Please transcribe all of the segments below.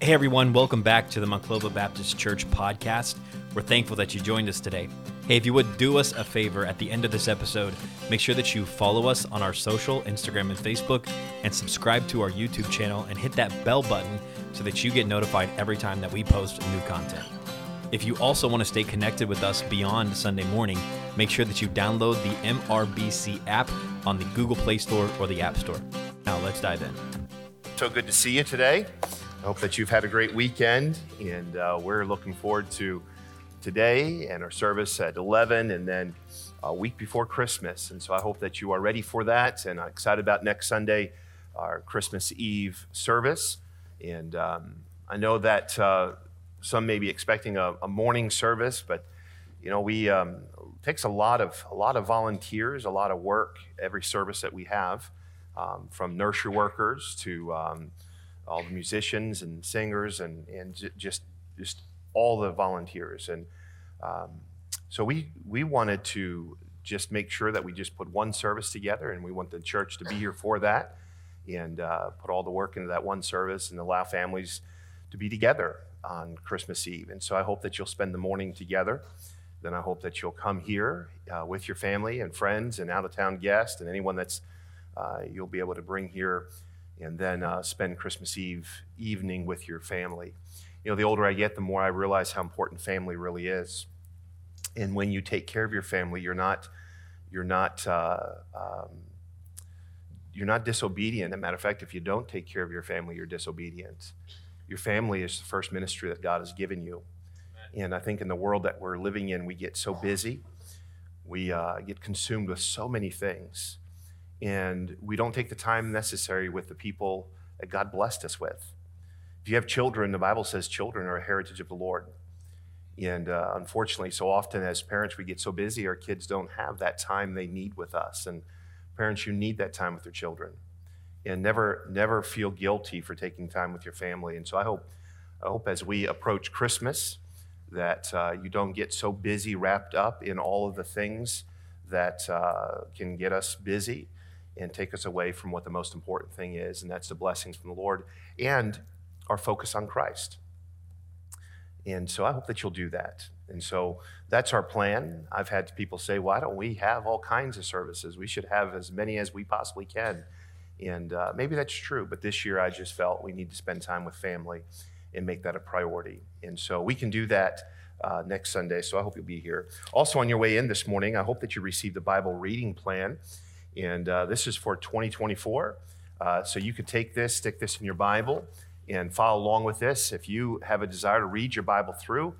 Hey everyone, welcome back to the Monclova Baptist Church podcast. We're thankful that you joined us today. Hey, if you would do us a favor at the end of this episode, make sure that you follow us on our social, Instagram and Facebook, and subscribe to our YouTube channel and hit that bell button so that you get notified every time that we post new content. If you also want to stay connected with us beyond Sunday morning, make sure that you download the MRBC app on the Google Play Store or the App Store. Now let's dive in. So good to see you today. I hope that you've had a great weekend, and uh, we're looking forward to today and our service at 11 and then a week before Christmas. And so I hope that you are ready for that and I'm excited about next Sunday, our Christmas Eve service. And um, I know that uh, some may be expecting a, a, morning service, but you know, we um, takes a lot of a lot of volunteers, a lot of work every service that we have, um, from nursery workers to um, all the musicians and singers and, and j- just, just all the volunteers. And um, so we, we wanted to just make sure that we just put one service together, and we want the church to be here for that and uh, put all the work into that one service and allow families to be together on Christmas Eve. And so I hope that you'll spend the morning together. Then I hope that you'll come here uh, with your family and friends and out of town guests and anyone that's uh, you'll be able to bring here and then uh, spend Christmas Eve evening with your family. You know, the older I get, the more I realize how important family really is. And when you take care of your family, you're not, you're not, uh, um, you're not disobedient. As a matter of fact, if you don't take care of your family, you're disobedient. Your family is the first ministry that God has given you. And I think in the world that we're living in, we get so busy, we uh, get consumed with so many things and we don't take the time necessary with the people that God blessed us with. If you have children, the Bible says children are a heritage of the Lord. And uh, unfortunately, so often as parents, we get so busy, our kids don't have that time they need with us. And parents, you need that time with your children. And never, never feel guilty for taking time with your family. And so I hope, I hope as we approach Christmas, that uh, you don't get so busy, wrapped up in all of the things that uh, can get us busy and take us away from what the most important thing is, and that's the blessings from the Lord and our focus on Christ. And so I hope that you'll do that. And so that's our plan. I've had people say, why don't we have all kinds of services? We should have as many as we possibly can. And uh, maybe that's true, but this year I just felt we need to spend time with family and make that a priority. And so we can do that uh, next Sunday. So I hope you'll be here. Also, on your way in this morning, I hope that you received the Bible reading plan. And uh, this is for 2024. Uh, so you could take this, stick this in your Bible, and follow along with this. If you have a desire to read your Bible through,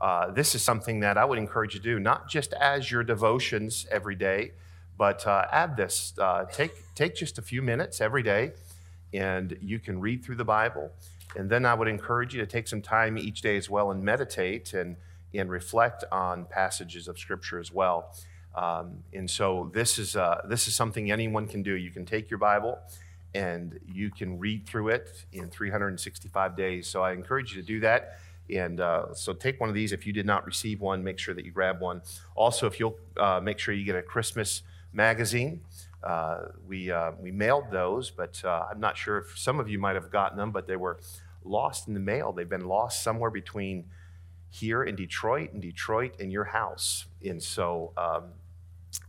uh, this is something that I would encourage you to do, not just as your devotions every day, but uh, add this. Uh, take, take just a few minutes every day, and you can read through the Bible. And then I would encourage you to take some time each day as well and meditate and, and reflect on passages of Scripture as well. Um, and so this is, uh, this is something anyone can do. You can take your Bible and you can read through it in 365 days. So I encourage you to do that. And uh, so take one of these. If you did not receive one, make sure that you grab one. Also, if you'll uh, make sure you get a Christmas magazine. Uh, we, uh, we mailed those, but uh, I'm not sure if some of you might have gotten them, but they were lost in the mail. They've been lost somewhere between here in Detroit and Detroit and your house. And so um,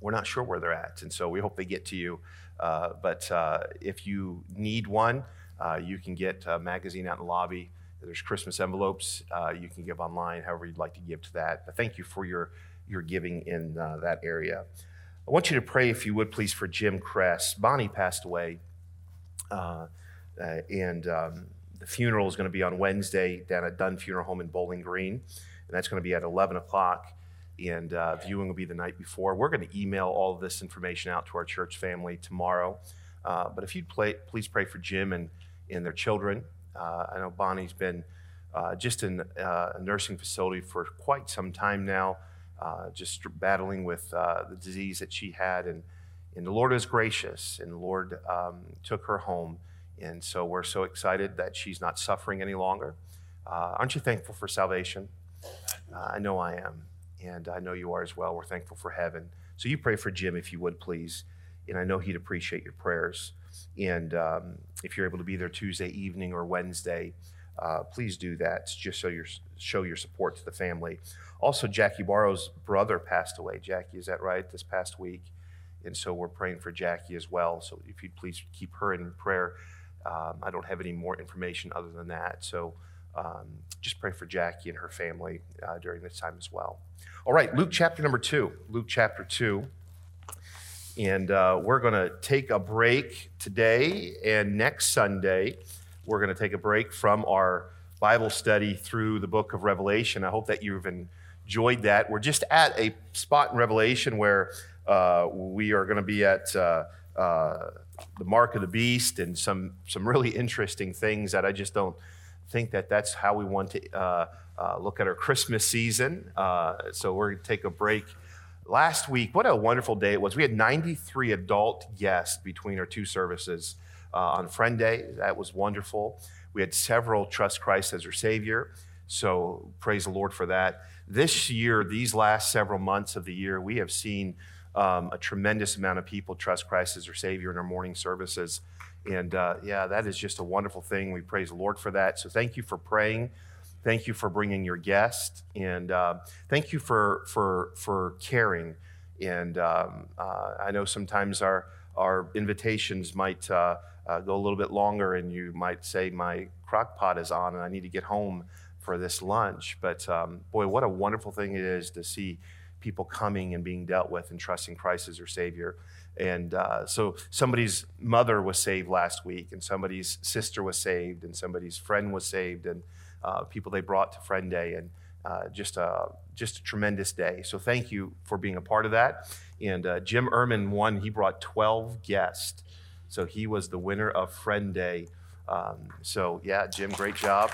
we're not sure where they're at. And so we hope they get to you. Uh, but uh, if you need one, uh, you can get a magazine out in the lobby. There's Christmas envelopes. Uh, you can give online, however you'd like to give to that. But thank you for your, your giving in uh, that area. I want you to pray, if you would, please, for Jim Kress. Bonnie passed away, uh, and um, the funeral is going to be on Wednesday down at Dunn Funeral Home in Bowling Green, and that's going to be at 11 o'clock and uh, viewing will be the night before. We're going to email all of this information out to our church family tomorrow. Uh, but if you'd play, please pray for Jim and, and their children. Uh, I know Bonnie's been uh, just in uh, a nursing facility for quite some time now, uh, just battling with the disease that she had. And, and the Lord is gracious, and the Lord um, took her home. And so we're so excited that she's not suffering any longer. aren't you thankful for salvation? I know I am and I know you are as well. We're thankful for heaven. So you pray for Jim, if you would, please. And I know he'd appreciate your prayers. And um, if you're able to be there Tuesday evening or Wednesday, uh, please do that. Just show your show your support to the family. Also, Jackie Barrow's brother passed away. Jackie, is that right? This past week, and so we're praying for Jackie as well. So if you'd please keep her in prayer. Um, I don't have any more information other than that. So um, just pray for Jackie and her family uh, during this time as well. All right, Luke chapter number two. Luke chapter two. And uh, we're going to take a break today and next Sunday. We're going to take a break from our Bible study through the book of Revelation. I hope that you've enjoyed that. We're just at a spot in Revelation where uh, we are going to be at uh, uh, the mark of the beast and some, some really interesting things that I just don't think that that's how we want to uh, uh, look at our Christmas season. Uh, so we're going to take a break last week, what a wonderful day it was. We had 93 adult guests between our two services uh, on Friend Day. That was wonderful. We had several trust Christ as our Savior. So praise the Lord for that. This year, these last several months of the year, we have seen um, a tremendous amount of people trust Christ as their Savior in our morning services. And uh, yeah, that is just a wonderful thing. We praise the Lord for that. So thank you for praying Thank you for bringing your guest, and uh, thank you for for for caring. And um, uh, I know sometimes our our invitations might uh, uh, go a little bit longer, and you might say my crock pot is on, and I need to get home for this lunch. But um, boy, what a wonderful thing it is to see people coming and being dealt with and trusting Christ as their Savior. And uh, so somebody's mother was saved last week, and somebody's sister was saved, and somebody's friend was saved, and uh, people they brought to Friend Day, and uh, just a just a tremendous day. So thank you for being a part of that. And uh, Jim Ehrman won. He brought 12 guests, so he was the winner of Friend Day. Um, so yeah, Jim, great job.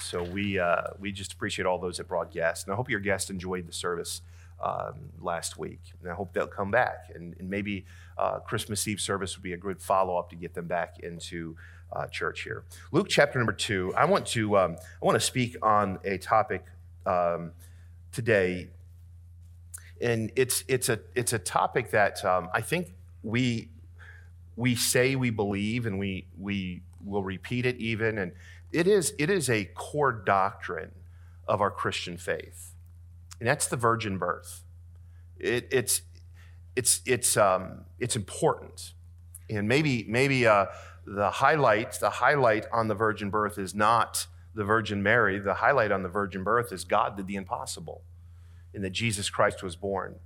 So we uh, we just appreciate all those that brought guests, and I hope your guests enjoyed the service um, last week, and I hope they'll come back, and, and maybe uh, Christmas Eve service would be a good follow up to get them back into uh, church here. Luke chapter number two. I want to um, I want to speak on a topic um, today, and it's it's a it's a topic that um, I think we we say we believe, and we we will repeat it even, and it is it is a core doctrine of our Christian faith, and that's the virgin birth. It, it's it's it's um, it's important, and maybe maybe. Uh, the highlight, the highlight on the virgin birth is not the Virgin Mary. The highlight on the virgin birth is God did the impossible and that Jesus Christ was born.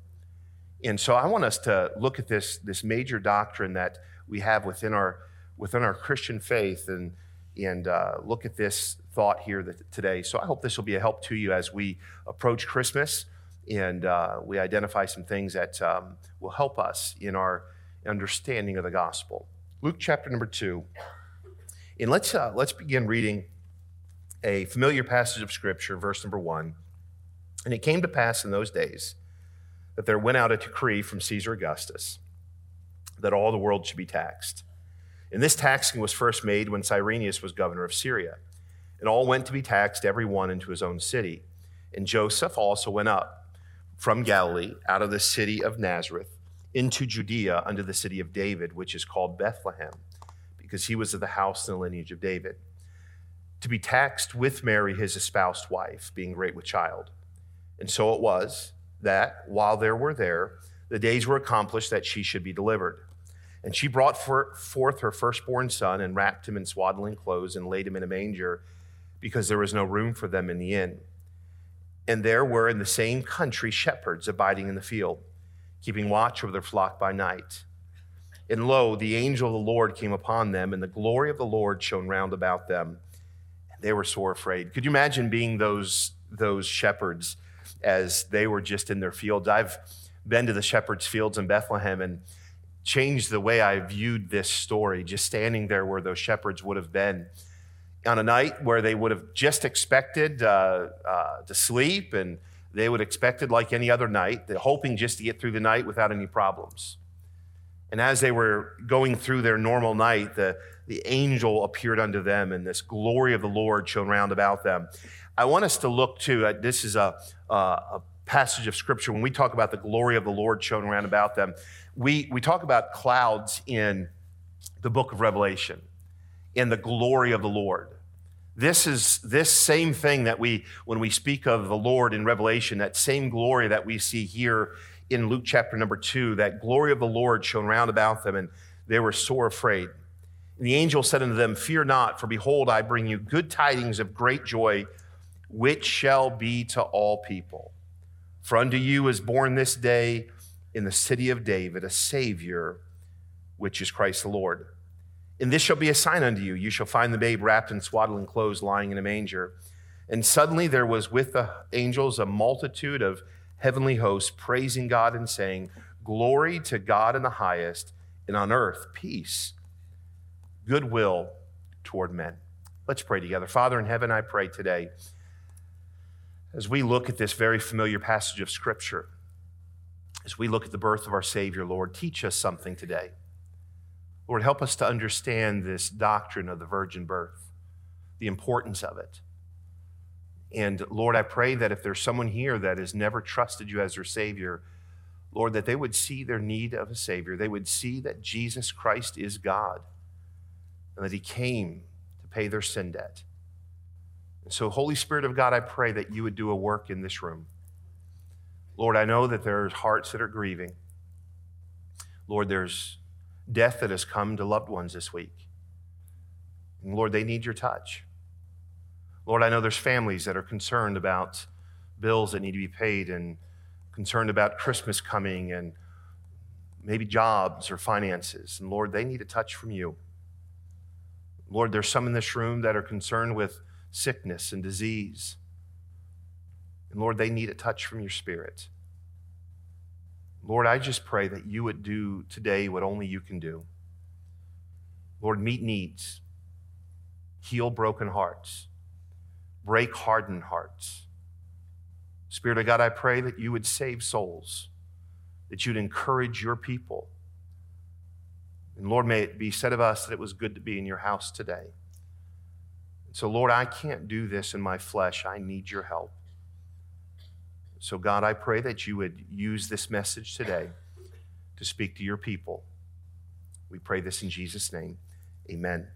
And so I want us to look at this, this major doctrine that we have within our, within our Christian faith and, and uh, look at this thought here today. So I hope this will be a help to you as we approach Christmas and uh, we identify some things that um, will help us in our understanding of the gospel. Luke chapter number two. And let's, uh, let's begin reading a familiar passage of Scripture, verse number one. And it came to pass in those days that there went out a decree from Caesar Augustus that all the world should be taxed. And this taxing was first made when Cyrenius was governor of Syria. And all went to be taxed, every one into his own city. And Joseph also went up from Galilee, out of the city of Nazareth into Judea unto the city of David, which is called Bethlehem, because he was of the house and the lineage of David, to be taxed with Mary, his espoused wife, being great with child. And so it was that while there were there, the days were accomplished that she should be delivered. And she brought forth her firstborn son and wrapped him in swaddling clothes and laid him in a manger because there was no room for them in the inn. And there were in the same country shepherds abiding in the field keeping watch over their flock by night. And lo, the angel of the Lord came upon them, and the glory of the Lord shone round about them. And they were sore afraid. Could you imagine being those, those shepherds as they were just in their fields? I've been to the shepherds' fields in Bethlehem and changed the way I viewed this story, just standing there where those shepherds would have been on a night where they would have just expected uh, uh, to sleep and they would expect it like any other night, hoping just to get through the night without any problems. And as they were going through their normal night, the, the angel appeared unto them, and this glory of the Lord shone round about them. I want us to look to uh, this is a, uh, a passage of scripture. When we talk about the glory of the Lord shone round about them, we, we talk about clouds in the book of Revelation. And the glory of the Lord. This is this same thing that we, when we speak of the Lord in Revelation, that same glory that we see here in Luke chapter number two, that glory of the Lord shone round about them, and they were sore afraid. And the angel said unto them, Fear not, for behold, I bring you good tidings of great joy, which shall be to all people. For unto you is born this day in the city of David a Savior, which is Christ the Lord. And this shall be a sign unto you. You shall find the babe wrapped in swaddling clothes, lying in a manger. And suddenly there was with the angels a multitude of heavenly hosts, praising God and saying, Glory to God in the highest, and on earth peace, goodwill toward men. Let's pray together. Father in heaven, I pray today, as we look at this very familiar passage of Scripture, as we look at the birth of our Savior, Lord, teach us something today. Lord, help us to understand this doctrine of the virgin birth, the importance of it. And Lord, I pray that if there's someone here that has never trusted you as their Savior, Lord, that they would see their need of a Savior. They would see that Jesus Christ is God and that He came to pay their sin debt. And so, Holy Spirit of God, I pray that you would do a work in this room. Lord, I know that there's hearts that are grieving. Lord, there's death that has come to loved ones this week. And Lord, they need your touch. Lord, I know there's families that are concerned about bills that need to be paid and concerned about Christmas coming and maybe jobs or finances. And Lord, they need a touch from you. Lord, there's some in this room that are concerned with sickness and disease. And Lord, they need a touch from your spirit. Lord, I just pray that you would do today what only you can do. Lord, meet needs, heal broken hearts, break hardened hearts. Spirit of God, I pray that you would save souls, that you'd encourage your people. And Lord, may it be said of us that it was good to be in your house today. so, Lord, I can't do this in my flesh. I need your help. So, God, I pray that you would use this message today to speak to your people. We pray this in Jesus' name. Amen.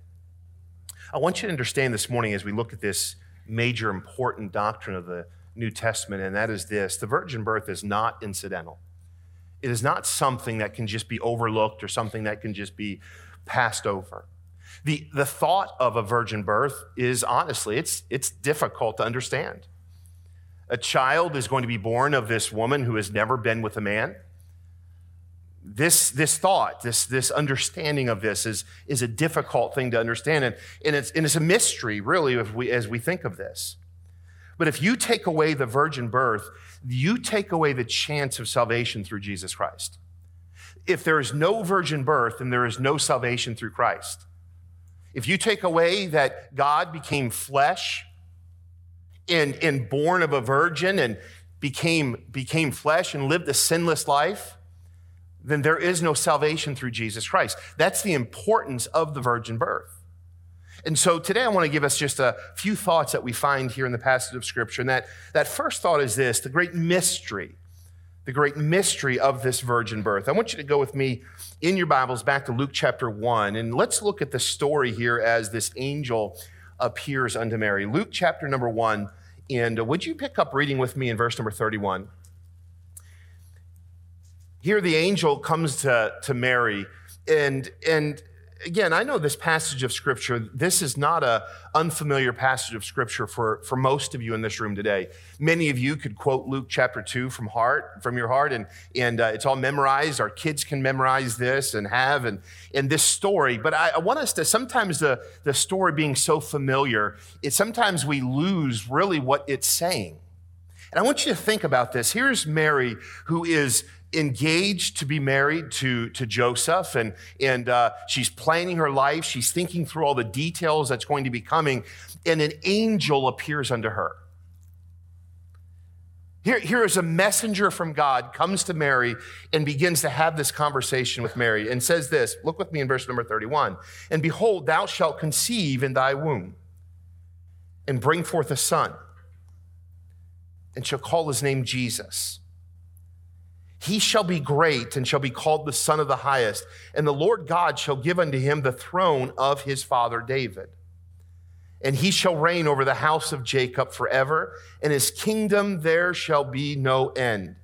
I want you to understand this morning as we look at this major important doctrine of the New Testament, and that is this the virgin birth is not incidental. It is not something that can just be overlooked or something that can just be passed over. The, the thought of a virgin birth is honestly, it's, it's difficult to understand. A child is going to be born of this woman who has never been with a man. This, this thought, this, this understanding of this is, is a difficult thing to understand. And, and, it's, and it's a mystery, really, if we, as we think of this. But if you take away the virgin birth, you take away the chance of salvation through Jesus Christ. If there is no virgin birth, then there is no salvation through Christ. If you take away that God became flesh and, and born of a virgin and became, became flesh and lived a sinless life, then there is no salvation through Jesus Christ. That's the importance of the virgin birth. And so today I want to give us just a few thoughts that we find here in the passage of Scripture. And that, that first thought is this the great mystery, the great mystery of this virgin birth. I want you to go with me in your Bibles back to Luke chapter 1. And let's look at the story here as this angel appears unto Mary. Luke chapter number one. And would you pick up reading with me in verse number 31? Here the angel comes to, to Mary, and, and again, I know this passage of scripture, this is not a unfamiliar passage of scripture for, for most of you in this room today. Many of you could quote Luke chapter 2 from heart, from your heart, and, and uh, it's all memorized. Our kids can memorize this and have, and, and this story. But I, I want us to, sometimes the, the story being so familiar, it sometimes we lose really what it's saying. And I want you to think about this. Here's Mary, who is engaged to be married to, to Joseph, and, and uh, she's planning her life. She's thinking through all the details that's going to be coming, and an angel appears unto her. Here, here is a messenger from God comes to Mary and begins to have this conversation with Mary and says this look with me in verse number 31 and behold thou shalt conceive in thy womb and bring forth a son and shall call his name jesus He shall be great and shall be called the Son of the Highest, and the Lord God shall give unto him the throne of his father David. And he shall reign over the house of Jacob forever, and his kingdom there shall be no end.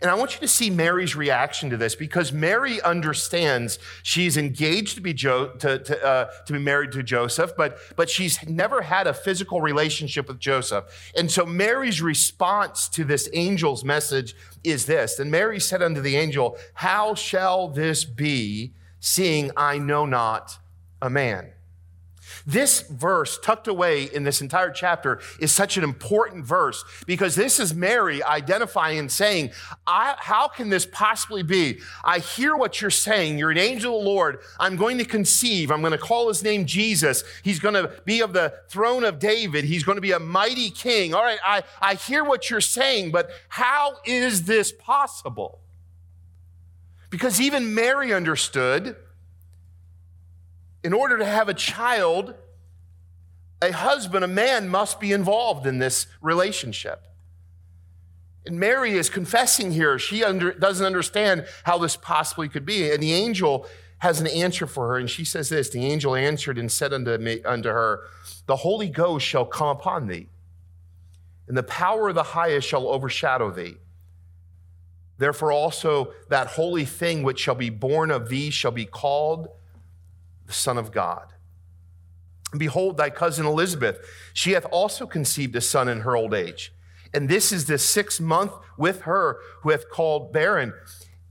And I want you to see Mary's reaction to this because Mary understands she's engaged to be, jo- to, to, uh, to be married to Joseph, but, but she's never had a physical relationship with Joseph. And so Mary's response to this angel's message is this. And Mary said unto the angel, How shall this be, seeing I know not a man? This verse, tucked away in this entire chapter, is such an important verse because this is Mary identifying and saying, How can this possibly be? I hear what you're saying. You're an angel of the Lord. I'm going to conceive. I'm going to call his name Jesus. He's going to be of the throne of David. He's going to be a mighty king. All right, I, I hear what you're saying, but how is this possible? Because even Mary understood in order to have a child, a husband, a man must be involved in this relationship. And Mary is confessing here. She under, doesn't understand how this possibly could be. And the angel has an answer for her. And she says this The angel answered and said unto, me, unto her, The Holy Ghost shall come upon thee, and the power of the highest shall overshadow thee. Therefore, also that holy thing which shall be born of thee shall be called the Son of God. Behold, thy cousin Elizabeth, she hath also conceived a son in her old age. And this is the sixth month with her who hath called barren.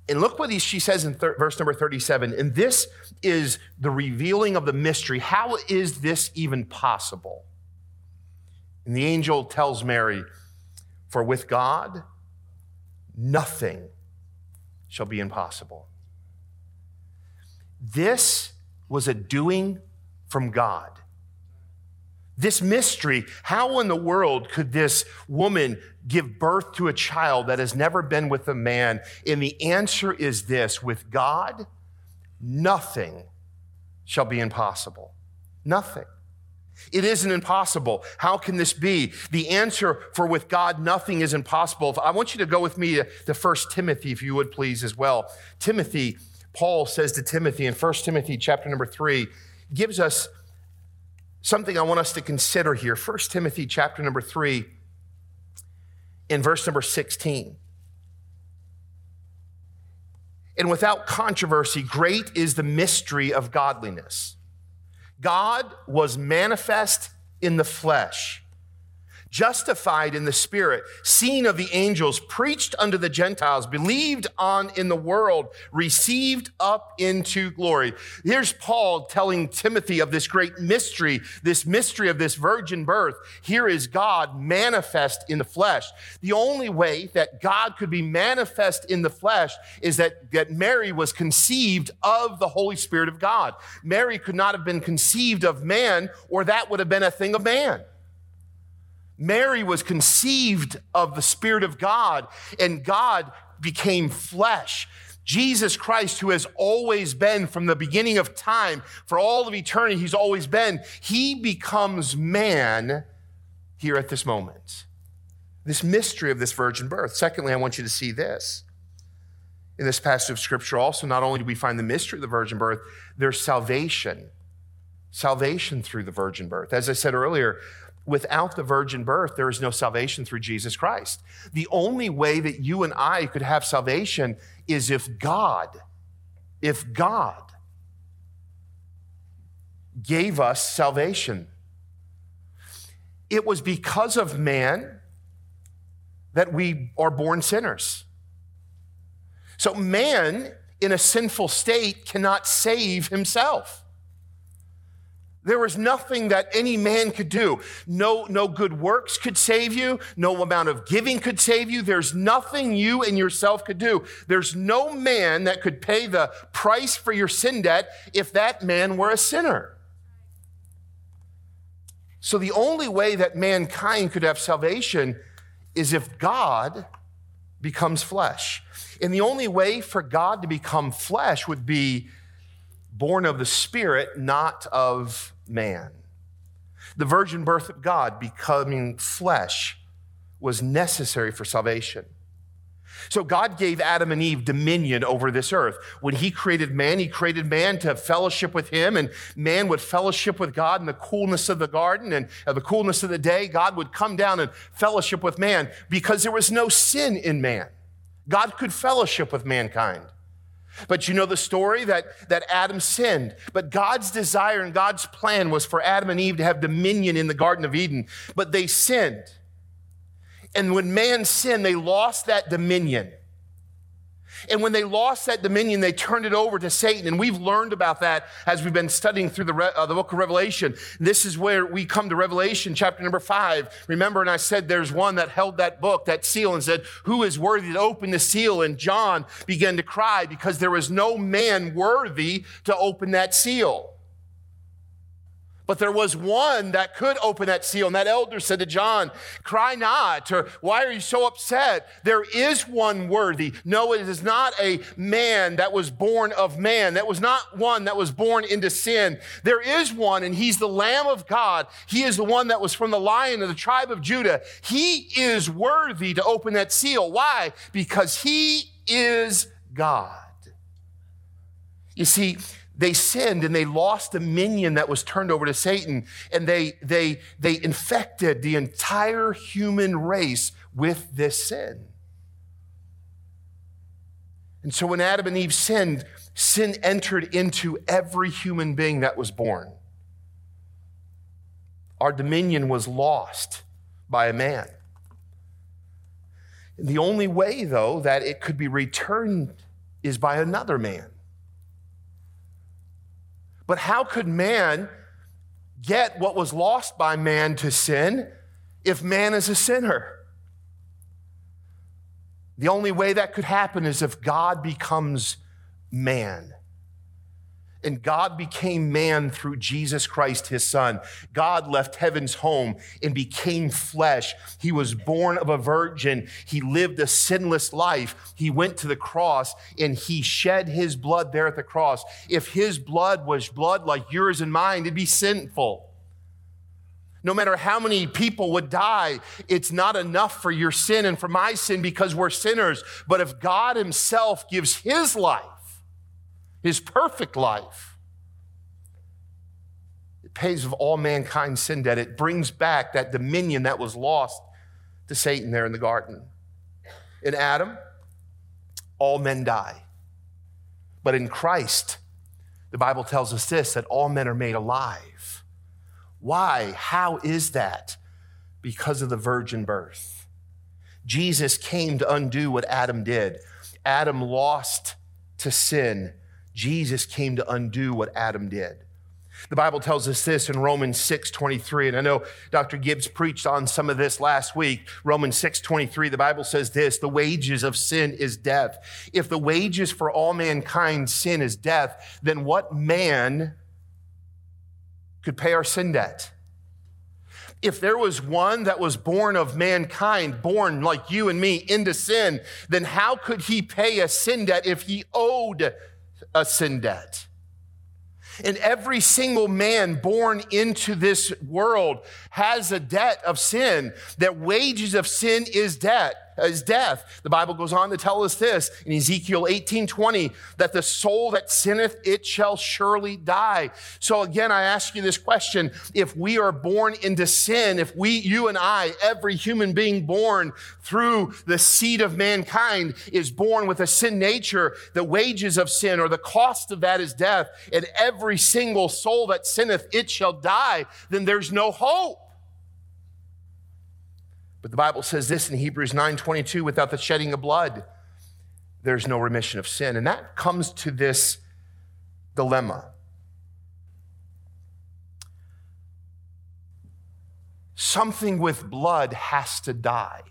And look what she says in thir- verse number 37. And this is the revealing of the mystery. How is this even possible? And the angel tells Mary, For with God, nothing shall be impossible. This was a doing from God. This mystery, how in the world could this woman give birth to a child that has never been with a man? And the answer is this with God, nothing shall be impossible. Nothing. It isn't impossible. How can this be? The answer for with God, nothing is impossible. I want you to go with me to, First Timothy, if you would please, as well. Timothy Paul says to Timothy in 1 Timothy chapter number 3 gives us something I want us to consider here. 1 Timothy chapter number 3 in verse number 16. And without controversy, great is the mystery of godliness. God was manifest in the flesh justified in the Spirit, seen of the angels, preached unto the Gentiles, believed on in the world, received up into glory. Here's Paul telling Timothy of this great mystery, this mystery of this virgin birth. Here is God manifest in the flesh. The only way that God could be manifest in the flesh is that, that Mary was conceived of the Holy Spirit of God. Mary could not have been conceived of man, or that would have been a thing of man. Mary was conceived of the Spirit of God, and God became flesh. Jesus Christ, who has always been from the beginning of time, for all of eternity, he's always been, he becomes man here at this moment. This mystery of this virgin birth. Secondly, I want you to see this. In this passage of scripture, also, not only do we find the mystery of the virgin birth, there's salvation. Salvation through the virgin birth. As I said earlier, without the virgin birth, there is no salvation through Jesus Christ. The only way that you and I could have salvation is if God, if God gave us salvation. It was because of man that we are born sinners. So, man in a sinful state cannot save himself. There was nothing that any man could do. No, no good works could save you. No amount of giving could save you. There's nothing you and yourself could do. There's no man that could pay the price for your sin debt if that man were a sinner. So the only way that mankind could have salvation is if God becomes flesh. And the only way for God to become flesh would be born of the Spirit, not of man. The virgin birth of God becoming flesh was necessary for salvation. So God gave Adam and Eve dominion over this earth. When he created man, he created man to fellowship with him, and man would fellowship with God in the coolness of the garden and the coolness of the day. God would come down and fellowship with man because there was no sin in man. God could fellowship with mankind. But you know the story that, that Adam sinned. But God's desire and God's plan was for Adam and Eve to have dominion in the Garden of Eden. But they sinned. And when man sinned, they lost that dominion. And when they lost that dominion, they turned it over to Satan. And we've learned about that as we've been studying through the, uh, the book of Revelation. This is where we come to Revelation chapter number five. Remember, and I said there's one that held that book, that seal, and said, Who is worthy to open the seal? And John began to cry because there was no man worthy to open that seal. But there was one that could open that seal. And that elder said to John, Cry not, or why are you so upset? There is one worthy. No, it is not a man that was born of man. That was not one that was born into sin. There is one, and he's the Lamb of God. He is the one that was from the lion of the tribe of Judah. He is worthy to open that seal. Why? Because he is God. You see, they sinned and they lost dominion that was turned over to Satan and they, they, they infected the entire human race with this sin. And so when Adam and Eve sinned, sin entered into every human being that was born. Our dominion was lost by a man. And the only way, though, that it could be returned is by another man. But how could man get what was lost by man to sin if man is a sinner? The only way that could happen is if God becomes man. And God became man through Jesus Christ, his son. God left heaven's home and became flesh. He was born of a virgin. He lived a sinless life. He went to the cross and he shed his blood there at the cross. If his blood was blood like yours and mine, it'd be sinful. No matter how many people would die, it's not enough for your sin and for my sin because we're sinners. But if God himself gives his life, his perfect life. It pays of all mankind's sin debt. It brings back that dominion that was lost to Satan there in the garden. In Adam, all men die. But in Christ, the Bible tells us this that all men are made alive. Why? How is that? Because of the virgin birth. Jesus came to undo what Adam did. Adam lost to sin Jesus came to undo what Adam did. The Bible tells us this in Romans 6 23, and I know Dr. Gibbs preached on some of this last week. Romans 6 23, the Bible says this the wages of sin is death. If the wages for all mankind sin is death, then what man could pay our sin debt? if there was one that was born of mankind, born like you and me into sin, then how could he pay a sin debt if he owed a sin debt. And every single man born into this world has a debt of sin, that wages of sin is debt is death. The Bible goes on to tell us this in Ezekiel 18 20, that the soul that sinneth, it shall surely die. So again, I ask you this question. If we are born into sin, if we, you and I, every human being born through the seed of mankind is born with a sin nature, the wages of sin or the cost of that is death, and every single soul that sinneth, it shall die, then there's no hope. But the Bible says this in Hebrews 9:22 without the shedding of blood there's no remission of sin. And that comes to this dilemma. Something with blood has to die.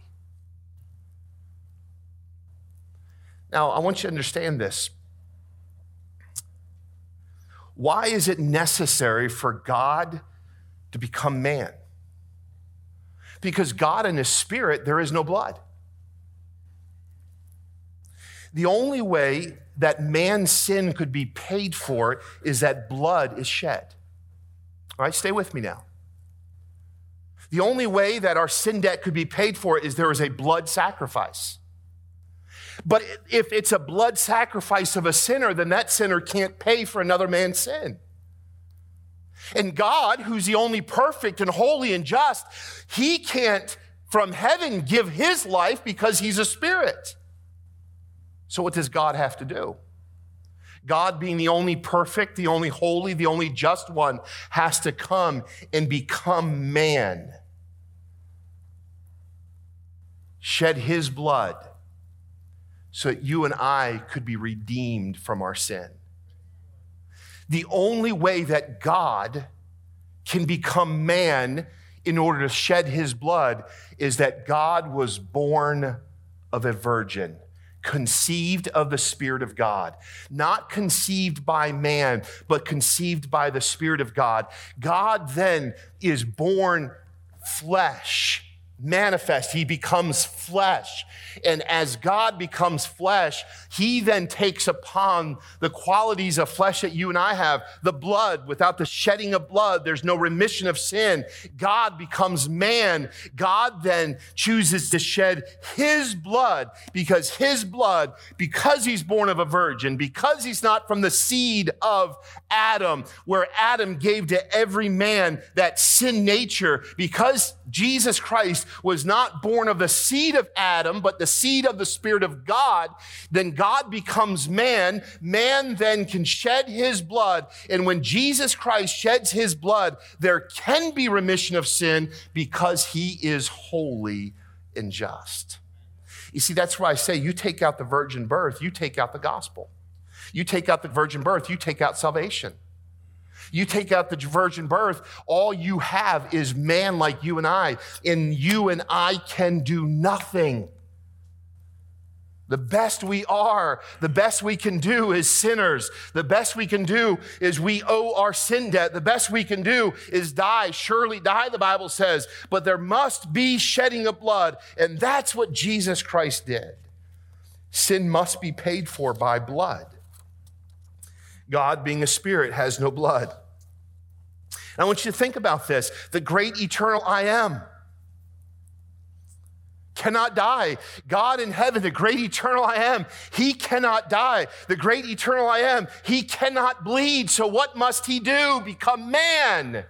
Now, I want you to understand this. Why is it necessary for God to become man? Because God in His Spirit, there is no blood. The only way that man's sin could be paid for is that blood is shed. All right, stay with me now. The only way that our sin debt could be paid for is there is a blood sacrifice. But if it's a blood sacrifice of a sinner, then that sinner can't pay for another man's sin. And God, who's the only perfect and holy and just, he can't from heaven give his life because he's a spirit. So, what does God have to do? God, being the only perfect, the only holy, the only just one, has to come and become man, shed his blood so that you and I could be redeemed from our sin. The only way that God can become man in order to shed his blood is that God was born of a virgin conceived of the Spirit of God, not conceived by man, but conceived by the Spirit of God. God then is born flesh manifest. He becomes flesh. And as God becomes flesh, he then takes upon the qualities of flesh that you and I have the blood. Without the shedding of blood, there's no remission of sin. God becomes man. God then chooses to shed his blood because his blood, because he's born of a virgin, because he's not from the seed of Adam, where Adam gave to every man that sin nature, because Jesus Christ was not born of the seed of Adam, but the seed of the Spirit of God, then God becomes man. Man then can shed his blood. And when Jesus Christ sheds his blood, there can be remission of sin because he is holy and just. You see, that's why I say you take out the virgin birth, you take out the gospel. You take out the virgin birth, you take out salvation. You take out the virgin birth, all you have is man like you and I, and you and I can do nothing. The best we are, the best we can do is sinners. The best we can do is we owe our sin debt. The best we can do is die. Surely die, the Bible says. But there must be shedding of blood. And that's what Jesus Christ did. Sin must be paid for by blood. God, being a spirit, has no blood. I want you to think about this the great eternal I am cannot die. God in heaven, the great eternal I am, he cannot die. The great eternal I am, he cannot bleed. So what must he do? Become man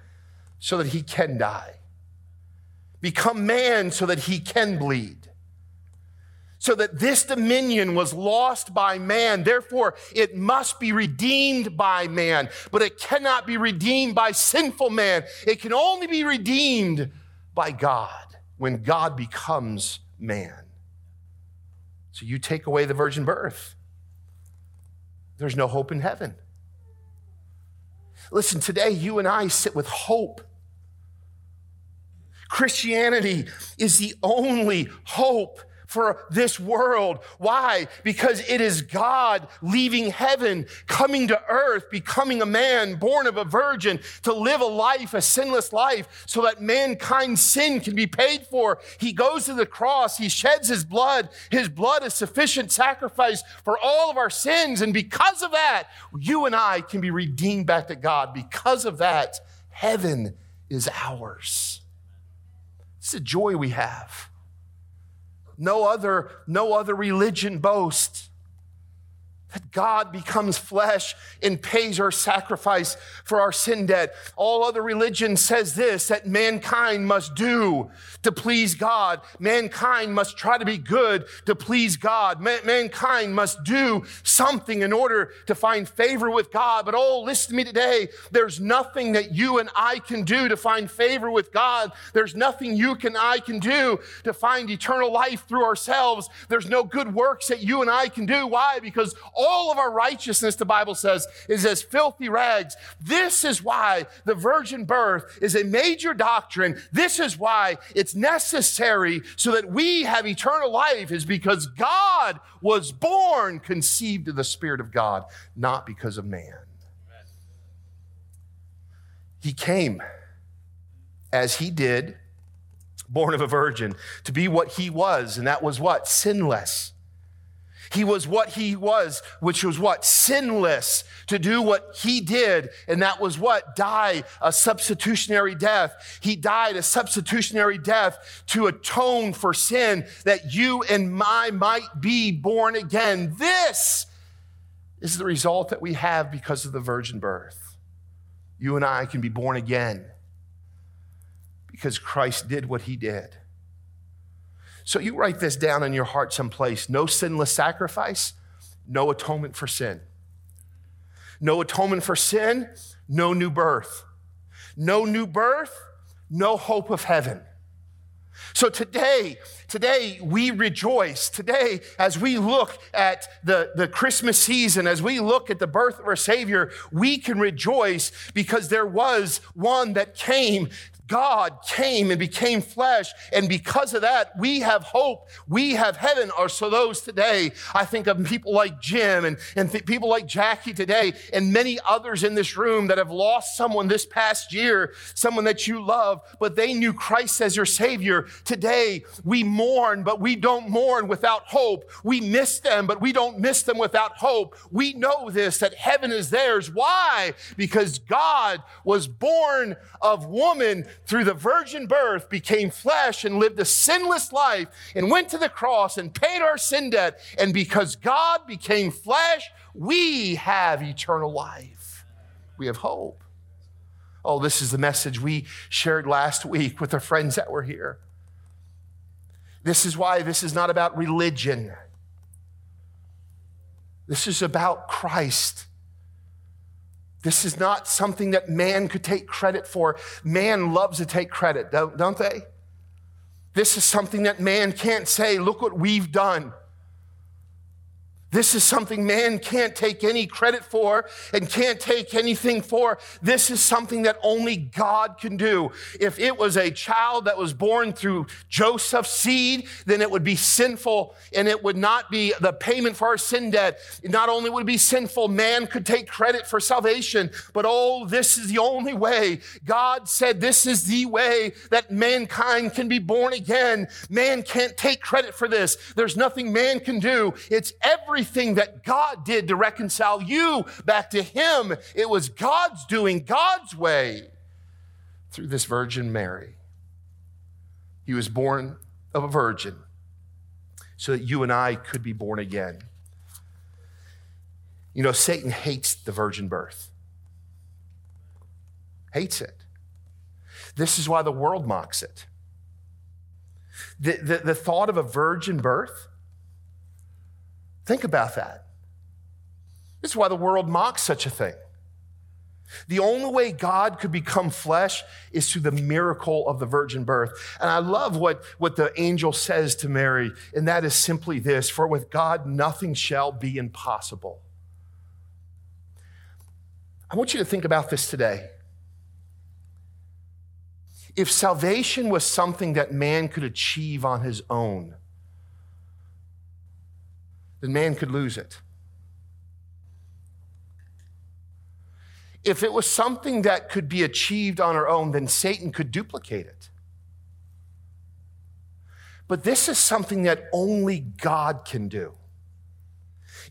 so that he can die. Become man so that he can bleed so that this dominion was lost by man. Therefore, it must be redeemed by man, but it cannot be redeemed by sinful man. It can only be redeemed by God when God becomes man. So you take away the virgin birth, there's no hope in heaven. Listen, today you and I sit with hope. Christianity is the only hope for this world. Why? Because it is God leaving heaven, coming to earth, becoming a man born of a virgin to live a life, a sinless life, so that mankind's sin can be paid for. He goes to the cross, he sheds his blood. His blood is sufficient sacrifice for all of our sins. And because of that, you and I can be redeemed back to God. Because of that, heaven is ours. It's a joy we have. No other, no other religion boasts that God becomes flesh and pays our sacrifice for our sin debt. All other religion says this that mankind must do to please God. Mankind must try to be good to please God. Man- mankind must do something in order to find favor with God. But oh, listen to me today. There's nothing that you and I can do to find favor with God. There's nothing you and I can do to find eternal life through ourselves. There's no good works that you and I can do. Why? Because all of our righteousness, the Bible says, is as filthy rags. This is why the virgin birth is a major doctrine. This is why it's necessary so that we have eternal life, is because God was born conceived of the Spirit of God, not because of man. He came as he did, born of a virgin, to be what he was, and that was what? Sinless. He was what he was, which was what? Sinless to do what he did. And that was what? Die a substitutionary death. He died a substitutionary death to atone for sin that you and I might be born again. This is the result that we have because of the virgin birth. You and I can be born again because Christ did what he did. So you write this down in your heart someplace no sinless sacrifice, no atonement for sin. No atonement for sin, no new birth. No new birth, no hope of heaven. So today, today we rejoice. Today, as we look at the, the Christmas season, as we look at the birth of our Savior, we can rejoice because there was one that came God came and became flesh. And because of that, we have hope. We have heaven. Or so those today, I think of people like Jim and, and th- people like Jackie today and many others in this room that have lost someone this past year, someone that you love, but they knew Christ as your Savior. Today, we mourn, but we don't mourn without hope. We miss them, but we don't miss them without hope. We know this, that heaven is theirs. Why? Because God was born of woman through the virgin birth, became flesh and lived a sinless life and went to the cross and paid our sin debt. And because God became flesh, we have eternal life. We have hope. Oh, this is the message we shared last week with the friends that were here. This is why this is not about religion. This is about Christ. This is not something that man could take credit for. Man loves to take credit, don't, don't they? This is something that man can't say, look what we've done. This is something man can't take any credit for and can't take anything for. This is something that only God can do. If it was a child that was born through Joseph's seed, then it would be sinful and it would not be the payment for our sin debt. Not only would it be sinful, man could take credit for salvation, but oh, this is the only way. God said this is the way that mankind can be born again. Man can't take credit for this. There's nothing man can do. It's every everything that God did to reconcile you back to Him. It was God's doing, God's way through this Virgin Mary. He was born of a virgin so that you and I could be born again. You know, Satan hates the virgin birth, hates it. This is why the world mocks it. The, the, the thought of a virgin birth Think about that. This is why the world mocks such a thing. The only way God could become flesh is through the miracle of the virgin birth. And I love what, what the angel says to Mary, and that is simply this For with God, nothing shall be impossible. I want you to think about this today. If salvation was something that man could achieve on his own, then man could lose it. If it was something that could be achieved on our own, then Satan could duplicate it. But this is something that only God can do.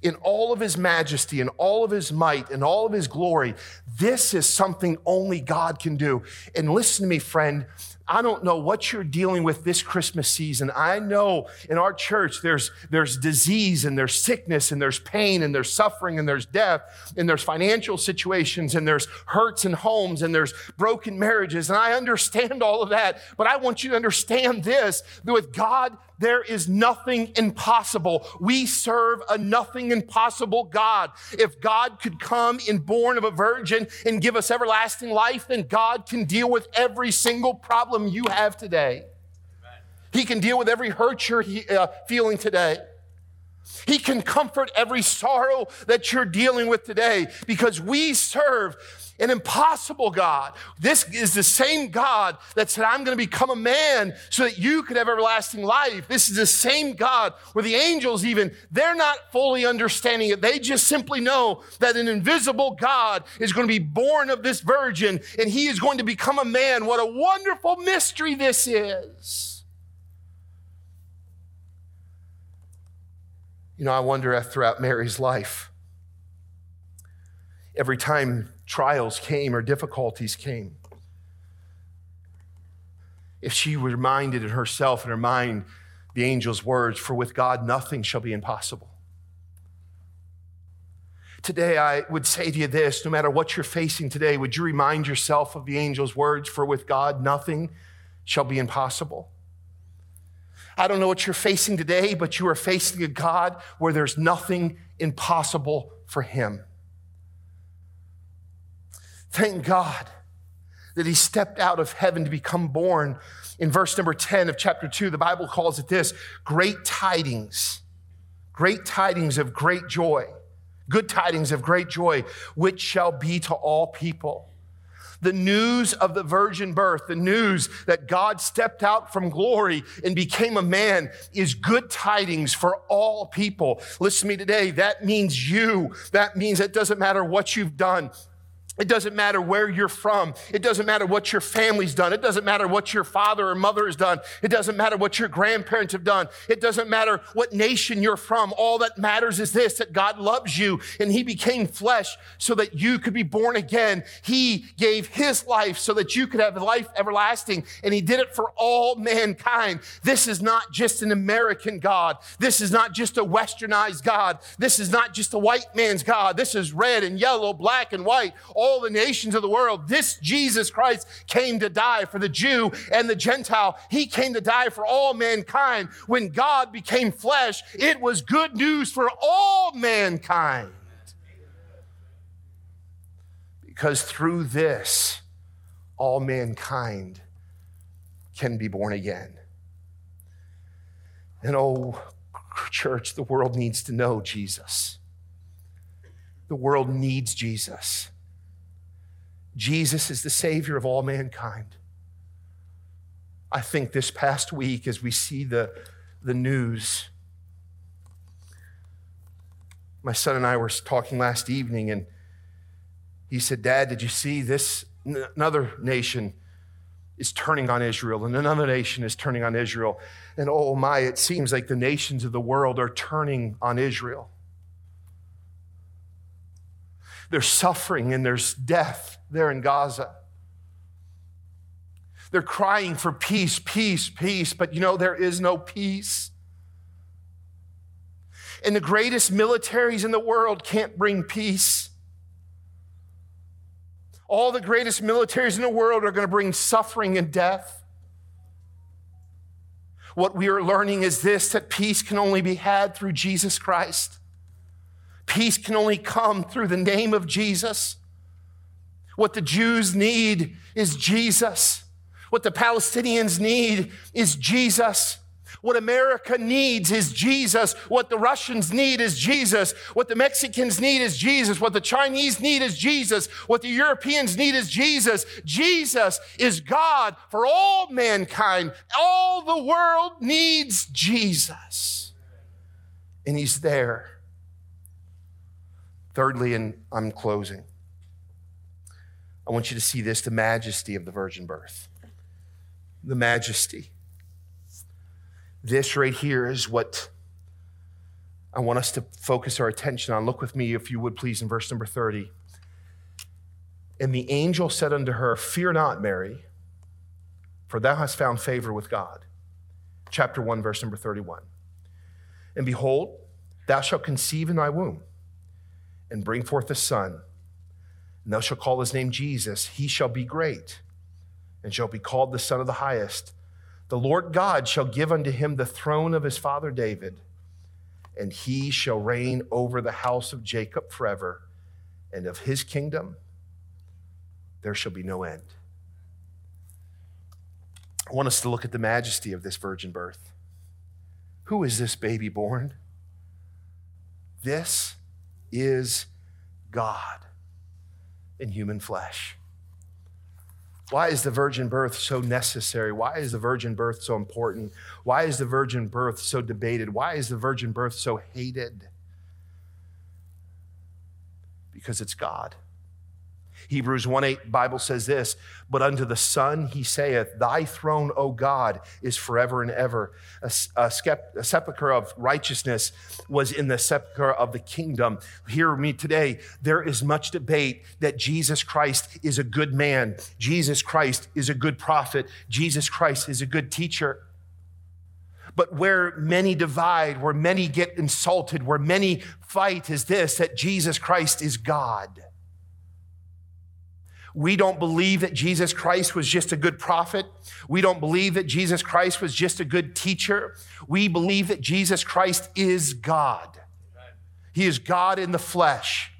In all of his majesty in all of his might in all of his glory, this is something only God can do. And listen to me, friend, I don't know what you're dealing with this Christmas season. I know in our church there's, there's disease and there's sickness and there's pain and there's suffering and there's death and there's financial situations and there's hurts in homes and there's broken marriages. And I understand all of that, but I want you to understand this that with God, there is nothing impossible. We serve a nothing impossible God. If God could come and born of a virgin and give us everlasting life, then God can deal with every single problem you have today. He can deal with every hurt you're uh, feeling today. He can comfort every sorrow that you're dealing with today because we serve an impossible God. This is the same God that said, I'm going to become a man so that you could have everlasting life. This is the same God where the angels, even, they're not fully understanding it. They just simply know that an invisible God is going to be born of this virgin and he is going to become a man. What a wonderful mystery this is. You know, I wonder if throughout Mary's life, every time trials came or difficulties came, if she reminded herself in her mind the angel's words, For with God nothing shall be impossible. Today, I would say to you this no matter what you're facing today, would you remind yourself of the angel's words, For with God nothing shall be impossible? I don't know what you're facing today, but you are facing a God where there's nothing impossible for him. Thank God that he stepped out of heaven to become born. In verse number 10 of chapter 2, the Bible calls it this great tidings, great tidings of great joy, good tidings of great joy, which shall be to all people. The news of the virgin birth, the news that God stepped out from glory and became a man is good tidings for all people. Listen to me today. That means you. That means it doesn't matter what you've done. It doesn't matter where you're from. It doesn't matter what your family's done. It doesn't matter what your father or mother has done. It doesn't matter what your grandparents have done. It doesn't matter what nation you're from. All that matters is this that God loves you and He became flesh so that you could be born again. He gave His life so that you could have life everlasting and He did it for all mankind. This is not just an American God. This is not just a westernized God. This is not just a white man's God. This is red and yellow, black and white. All the nations of the world. This Jesus Christ came to die for the Jew and the Gentile. He came to die for all mankind. When God became flesh, it was good news for all mankind. Because through this, all mankind can be born again. And oh, church, the world needs to know Jesus. The world needs Jesus. Jesus is the Savior of all mankind. I think this past week, as we see the, the news, my son and I were talking last evening, and he said, Dad, did you see this? Another nation is turning on Israel, and another nation is turning on Israel. And oh my, it seems like the nations of the world are turning on Israel. There's suffering and there's death there in Gaza. They're crying for peace, peace, peace, but you know, there is no peace. And the greatest militaries in the world can't bring peace. All the greatest militaries in the world are going to bring suffering and death. What we are learning is this that peace can only be had through Jesus Christ. Peace can only come through the name of Jesus. What the Jews need is Jesus. What the Palestinians need is Jesus. What America needs is Jesus. What the Russians need is Jesus. What the Mexicans need is Jesus. What the Chinese need is Jesus. What the Europeans need is Jesus. Jesus is God for all mankind. All the world needs Jesus. And He's there. Thirdly, and I'm closing, I want you to see this the majesty of the virgin birth. The majesty. This right here is what I want us to focus our attention on. Look with me, if you would please, in verse number 30. And the angel said unto her, Fear not, Mary, for thou hast found favor with God. Chapter 1, verse number 31. And behold, thou shalt conceive in thy womb and bring forth a son, and thou shalt call his name Jesus. He shall be great, and shall be called the Son of the Highest. The Lord God shall give unto him the throne of his father David, and he shall reign over the house of Jacob forever, and of his kingdom there shall be no end. I want us to look at the majesty of this virgin birth. Who is this baby born? This is God in human flesh. Why is the virgin birth so necessary? Why is the virgin birth so important? Why is the virgin birth so debated? Why is the virgin birth so hated? Because it's God. Hebrews 1 8 Bible says this, but unto the Son he saith, Thy throne, O God, is forever and ever. A, a, skept, a sepulchre of righteousness was in the sepulchre of the kingdom. Hear me today. There is much debate that Jesus Christ is a good man, Jesus Christ is a good prophet, Jesus Christ is a good teacher. But where many divide, where many get insulted, where many fight is this that Jesus Christ is God. We don't believe that Jesus Christ was just a good prophet. We don't believe that Jesus Christ was just a good teacher. We believe that Jesus Christ is God. He is God in the flesh.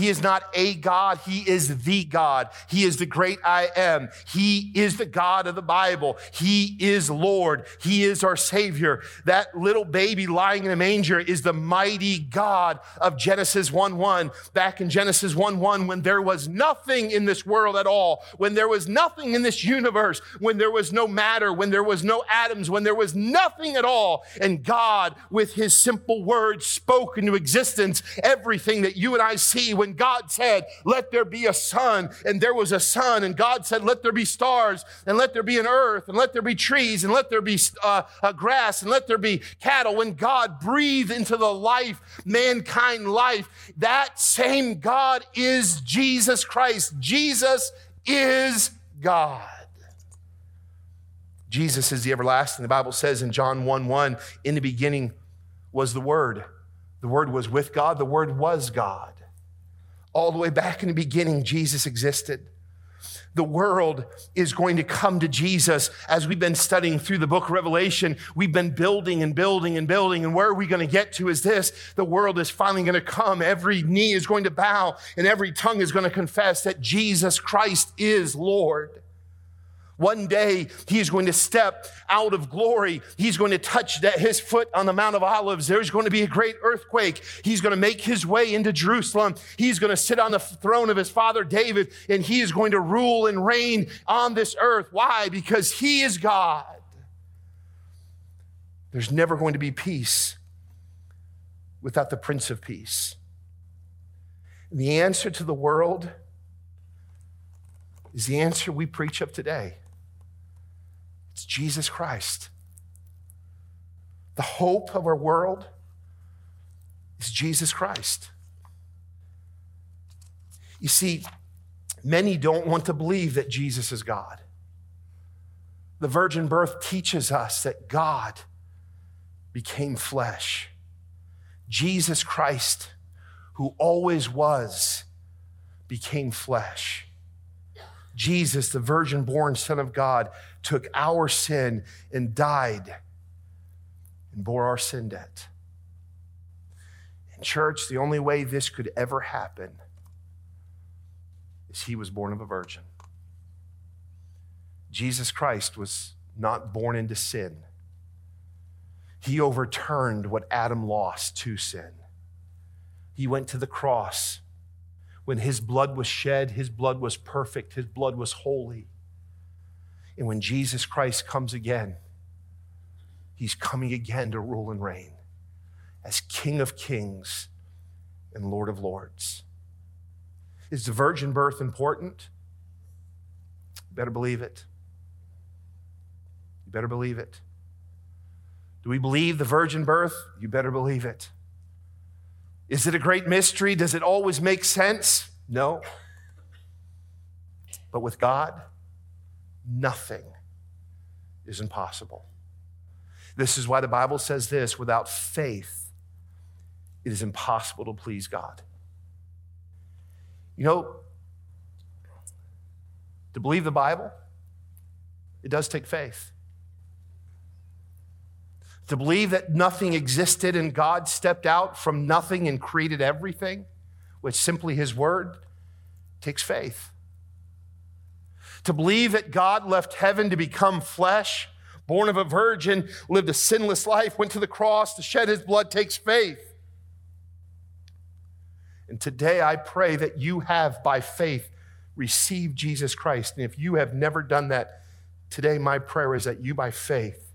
He is not a God, He is the God. He is the great I am. He is the God of the Bible. He is Lord. He is our Savior. That little baby lying in a manger is the mighty God of Genesis 1 1. Back in Genesis 1 1, when there was nothing in this world at all, when there was nothing in this universe, when there was no matter, when there was no atoms, when there was nothing at all, and God, with His simple words, spoke into existence everything that you and I see when God said, Let there be a sun, and there was a sun, and God said, Let there be stars, and let there be an earth, and let there be trees, and let there be uh, grass, and let there be cattle. When God breathed into the life, mankind life, that same God is Jesus Christ. Jesus is God. Jesus is the everlasting. The Bible says in John 1 1, in the beginning was the Word. The Word was with God, the Word was God. All the way back in the beginning, Jesus existed. The world is going to come to Jesus as we've been studying through the book of Revelation. We've been building and building and building. And where are we going to get to is this the world is finally going to come. Every knee is going to bow and every tongue is going to confess that Jesus Christ is Lord. One day he's going to step out of glory. He's going to touch that, his foot on the Mount of Olives. There's going to be a great earthquake. He's going to make his way into Jerusalem. He's going to sit on the throne of his father David and he is going to rule and reign on this earth. Why? Because he is God. There's never going to be peace without the Prince of Peace. And the answer to the world is the answer we preach of today. It's Jesus Christ. The hope of our world is Jesus Christ. You see, many don't want to believe that Jesus is God. The virgin birth teaches us that God became flesh. Jesus Christ, who always was, became flesh. Jesus, the virgin born Son of God, took our sin and died and bore our sin debt. In church, the only way this could ever happen is he was born of a virgin. Jesus Christ was not born into sin. He overturned what Adam lost to sin. He went to the cross when his blood was shed, his blood was perfect, his blood was holy. And when Jesus Christ comes again, he's coming again to rule and reign as King of kings and Lord of lords. Is the virgin birth important? You better believe it. You better believe it. Do we believe the virgin birth? You better believe it. Is it a great mystery? Does it always make sense? No. But with God, nothing is impossible. This is why the Bible says this without faith, it is impossible to please God. You know, to believe the Bible, it does take faith. To believe that nothing existed and God stepped out from nothing and created everything with simply His word takes faith. To believe that God left heaven to become flesh, born of a virgin, lived a sinless life, went to the cross to shed His blood takes faith. And today I pray that you have, by faith, received Jesus Christ. And if you have never done that, today my prayer is that you, by faith,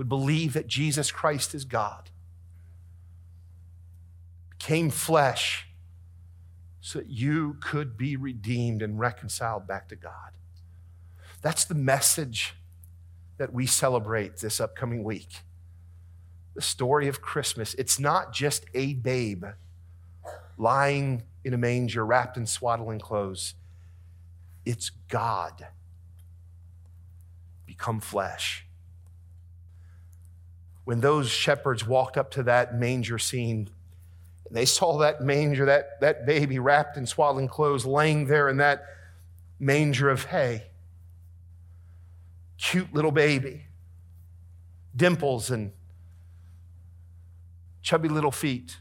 would believe that Jesus Christ is God, became flesh, so that you could be redeemed and reconciled back to God. That's the message that we celebrate this upcoming week. The story of Christmas. It's not just a babe lying in a manger wrapped in swaddling clothes, it's God become flesh. When those shepherds walked up to that manger scene, and they saw that manger, that, that baby wrapped in swaddling clothes, laying there in that manger of hay. Cute little baby, dimples and chubby little feet.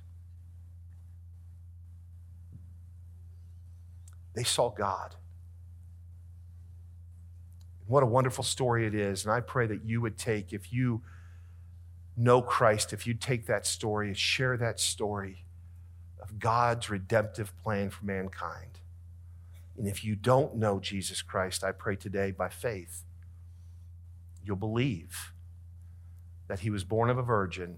They saw God. What a wonderful story it is. And I pray that you would take, if you know Christ, if you take that story share that story of God's redemptive plan for mankind. And if you don't know Jesus Christ, I pray today by faith, you'll believe that he was born of a virgin,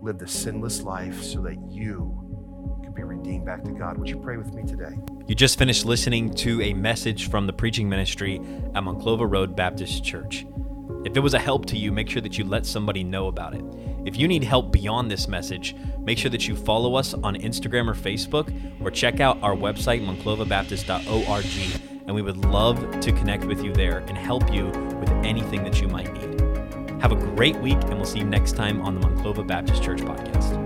lived a sinless life so that you could be redeemed back to God. Would you pray with me today? You just finished listening to a message from the preaching ministry at Monclova Road Baptist Church. If it was a help to you, make sure that you let somebody know about it. If you need help beyond this message, make sure that you follow us on Instagram or Facebook or check out our website, monclovabaptist.org, and we would love to connect with you there and help you with anything that you might need. Have a great week, and we'll see you next time on the Monclova Baptist Church podcast.